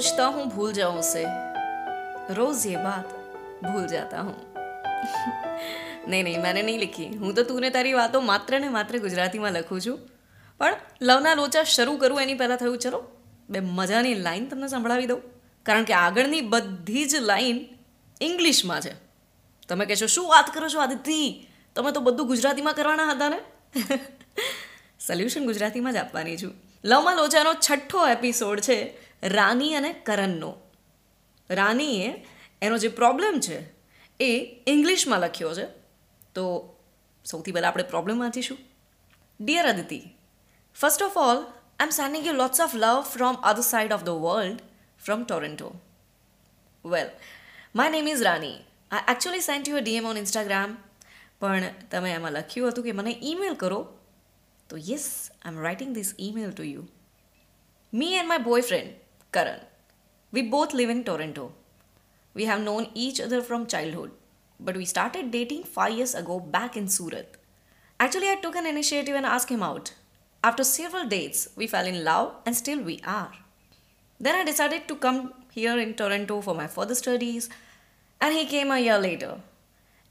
सोचता हूँ भूल जाऊं उसे रोज ये बात भूल जाता हूँ નહીં નહીં મેને નહીં લીખી હું તો તું ને તારી વાતો માત્ર ને માત્ર ગુજરાતીમાં લખું છું પણ લવના લોચા શરૂ કરું એની પહેલાં થયું ચલો બે મજાની લાઈન તમને સંભળાવી દઉં કારણ કે આગળની બધી જ લાઈન ઇંગ્લિશમાં છે તમે કહેશો શું વાત કરો છો આદિત્ય તમે તો બધું ગુજરાતીમાં કરવાના હતા ને સોલ્યુશન ગુજરાતીમાં જ આપવાની છું લવમાં લોચાનો છઠ્ઠો એપિસોડ છે રાની અને કરણનો રાનીએ એનો જે પ્રોબ્લેમ છે એ ઇંગ્લિશમાં લખ્યો છે. તો સૌથી પહેલાં આપણે problem વાંચીશું. Dear Aditi first of all I am sending you lots of love from other side of the world from Toronto well my name is Rani I actually sent you DM on Instagram પણ તમે એમાં લખ્યું હતું કે મને email કરો. તો yes I am writing this email to you me and my boyfriend Karan. We both live in Toronto. We have known each other from childhood, but we started dating 5 years ago back in Surat. Actually, I took an initiative and asked him out. After several dates, we fell in love and still we are. Then I decided to come here in Toronto for my further studies, and he came a year later.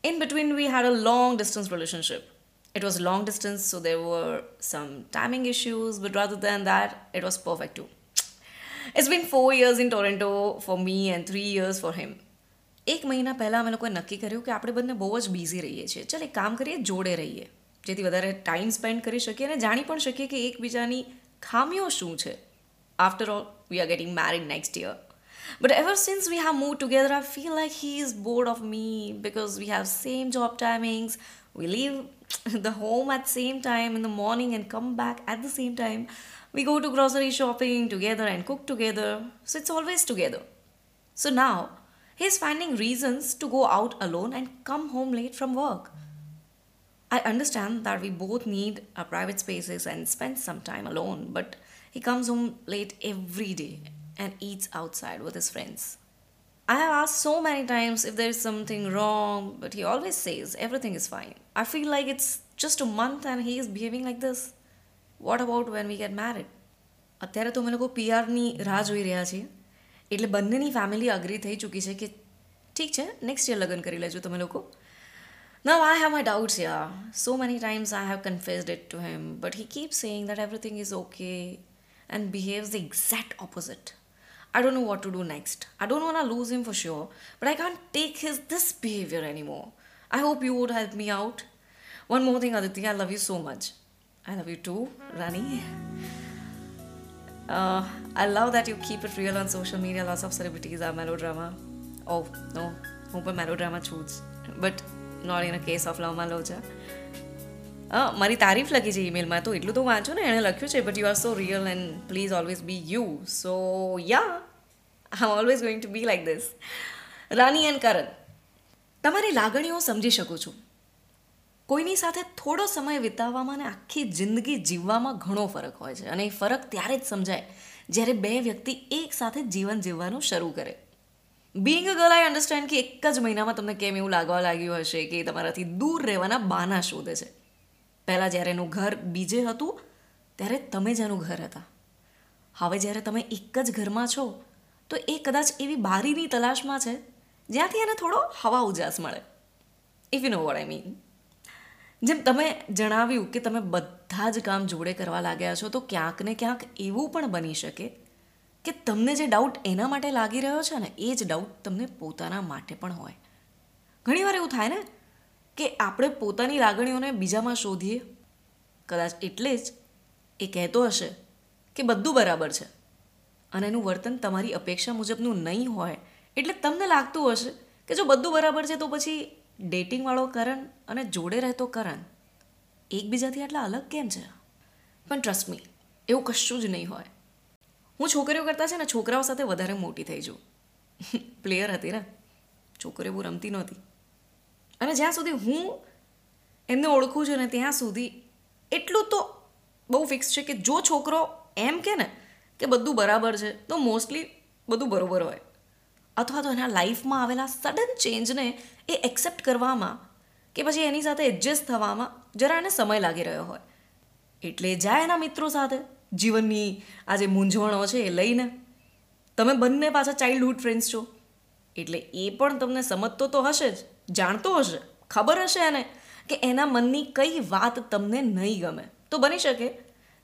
In between, we had a long distance relationship. It was long distance, so there were some timing issues, but rather than that, it was perfect too. It's been four years in Toronto for me and three years for him. એક મહિના પહેલાં અમે લોકોએ નક્કી કર્યું કે આપણે બંને બહુ જ બિઝી રહીએ છીએ ચાલ એક કામ કરીએ જોડે રહીએ જેથી વધારે ટાઈમ સ્પેન્ડ કરી શકીએ અને જાણી પણ શકીએ કે એકબીજાની ખામીઓ શું છે after all we are getting married next year But ever since we have moved together, I feel like he is bored of me because we have same job timings. we leave the home at the same time in the morning and come back at the same time. We go to grocery shopping together and cook together. So it's always together. So now he's finding reasons to go out alone and come home late from work. I understand that we both need our private spaces and spend some time alone, but he comes home late every day and eats outside with his friends. I have asked so many times if there is something wrong, but he always says everything is fine. I feel like it's just a month and he is behaving like this. What about when we get married? અત્યારે તો અમે લોકો પીઆરની રાહ જોઈ રહ્યા છીએ એટલે બંનેની ફેમિલી અગ્રી થઈ ચૂકી છે કે ઠીક છે નેક્સ્ટ યર લગ્ન કરી લેજો તમે લોકો Now I have my doubts, yeah. So many times I have confessed it to him, but he keeps saying that everything is okay and behaves the exact opposite. I don't know what to do next. I don't want to lose him for sure, but I can't take his this behavior anymore. I hope you would help me out. One more thing, Aditi, I love you so much. I love you too, Rani. Uh, I love that you keep it real on social media. Lots of celebrities are melodrama. Oh, no, hope a melodrama choods. But not in a case of Lama Loja. મારી તારીફ લખી છે ઈમેલમાં તો એટલું તો વાંચો ને, એણે લખ્યું છે but you are so real and please always be you so yeah I am always going to be like this Rani and Karan તમારી લાગણીઓ સમજી શકું છું. કોઈની સાથે થોડો સમય વિતાવવામાં અને આખી જિંદગી જીવવામાં ઘણો ફરક હોય છે. અને એ ફરક ત્યારે જ સમજાય જ્યારે બે વ્યક્તિ એક સાથે જીવન જીવવાનું શરૂ કરે. Being a girl I understand કે એક જ મહિનામાં તમને કેમ એવું લાગવા લાગ્યું હશે કે તમારાથી દૂર રહેવાના બાના શોધે છે. પહેલાં જ્યારે એનું ઘર બીજે હતું, ત્યારે તમે જ એનું ઘર હતા. હવે જ્યારે તમે એક જ ઘરમાં છો, તો એ કદાચ એવી બારીની તલાશમાં છે, જ્યાંથી એને થોડો હવા ઉજાસ મળે. If you know what I mean જેમ તમે જણાવ્યું કે તમે બધા જ કામ જોડે કરવા લાગ્યા છો, તો ક્યાંક ને ક્યાંક એવું પણ બની શકે કે તમને જે ડાઉટ એના માટે લાગી રહ્યો છે ને, એ જ ડાઉટ તમને પોતાના માટે પણ હોય. ઘણીવાર એવું થાય ને કે આપણે પોતાની લાગણીઓને બીજામાં શોધીએ? કદાચ એટલે જ એ કહેતો હશે કે બધું બરાબર છે. અને એનું વર્તન તમારી અપેક્ષા મુજબનું નહીં હોય, એટલે તમને લાગતું હશે કે જો બધું બરાબર છે તો પછી ડેટિંગવાળો કરણ અને જોડે રહેતો કરણ એકબીજાથી આટલા અલગ કેમ છે? પણ ટ્રસ્ટ મી એવું કશું જ નહીં હોય. હું છોકરીઓ કરતાં છે ને છોકરાઓ સાથે વધારે મોટી થઈ જઉં પ્લેયર હતી ને. છોકરીઓ બહુ રમતી નહોતી. અને જ્યાં સુધી હું એમને ઓળખું છું ને ત્યાં સુધી એટલું તો બહુ ફિક્સ છે કે જો છોકરો એમ કે ને કે બધું બરાબર છે, તો મોસ્ટલી બધું બરાબર હોય. અથવા તો એના લાઈફમાં આવેલા સડન ચેન્જને એ એક્સેપ્ટ કરવામાં કે પછી એની સાથે એડજસ્ટ થવામાં જરા એને સમય લાગી રહ્યો હોય. એટલે જાય એના મિત્રો સાથે, જીવનની આ જે મૂંઝવણો છે એ લઈને. તમે બંને પાછા ચાઇલ્ડહુડ ફ્રેન્ડ્સ છો. એટલે એ પણ તમને સમજતો તો હશે જ, જાણતો હશે. ખબર હશે એને કે એના મનની કઈ વાત તમને નહીં ગમે. તો બની શકે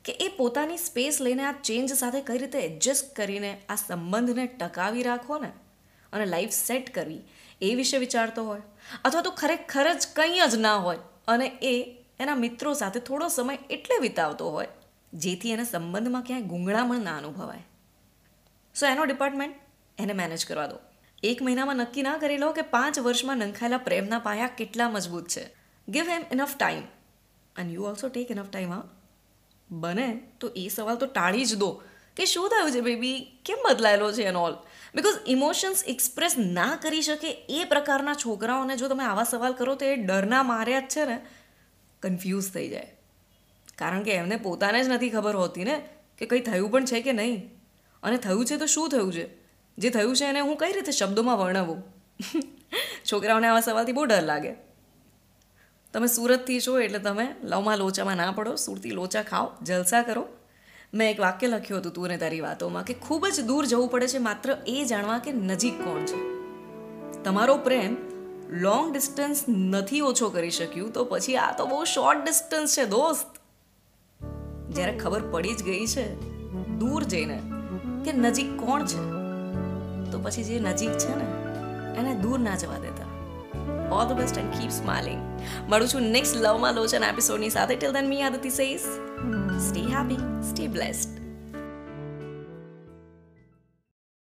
કે એ પોતાની સ્પેસ લઈને આ ચેન્જ સાથે કઈ રીતે એડજસ્ટ કરીને આ સંબંધને ટકાવી રાખો ને અને લાઈફ સેટ કરવી એ વિશે વિચારતો હોય. અથવા તો ખરેખર જ કંઈ જ ના હોય અને એ એના મિત્રો સાથે થોડો સમય એટલે વિતાવતો હોય, જેથી એને સંબંધમાં ક્યાંય ગુંગળામણ ના અનુભવાય. સો એનો ડિપાર્ટમેન્ટ એને મેનેજ કરવા દો. એક મહિનામાં નક્કી ના કરી લો કે પાંચ વર્ષમાં નંખાયેલા પ્રેમના પાયા કેટલા મજબૂત છે. Give him enough time and you also take enough time હા? બને તો એ સવાલ તો ટાળી જ દો કે શું થયું છે બેબી કેમ બદલાયેલો છે and all because emotions express ના કરી શકે એ પ્રકારના છોકરાઓને જો તમે આવા સવાલ કરો તો એ ડરના માર્યા જ છે ને કન્ફ્યુઝ થઈ જાય. કારણ કે એમને પોતાને જ નથી ખબર હોતી ને કે કંઈ થયું પણ છે કે નહીં? અને થયું છે તો શું થયું છે? જે થયું છે એને હું કઈ રીતે શબ્દોમાં વર્ણવું? છોકરાઓને આવા સવાલથી બહુ ડર લાગે. તમે સુરતથી છો એટલે તમે લવમાં લોચામાં ના પડો, સુરતી લોચા ખાઓ, જલસા કરો. મેં એક વાક્ય લખ્યું હતું તું ને તારી વાતોમાં કે ખૂબ જ દૂર જવું પડે છે માત્ર એ જાણવા કે નજીક કોણ છે. તમારો પ્રેમ લોંગ ડિસ્ટન્સ નથી ઓછો કરી શક્યું તો પછી આ તો બહુ શોર્ટ ડિસ્ટન્સ છે દોસ્ત. જ્યારે ખબર પડી જ ગઈ છે દૂર જઈને કે નજીક કોણ છે? તો પછી જે નજીક છે ને એને દૂર ના જવા દેતા. All the best and keep smiling મળું છું નેક્સ્ટ લવમાં લોચન એપિસોડની સાથે. Till then me Aditi says stay happy stay blessed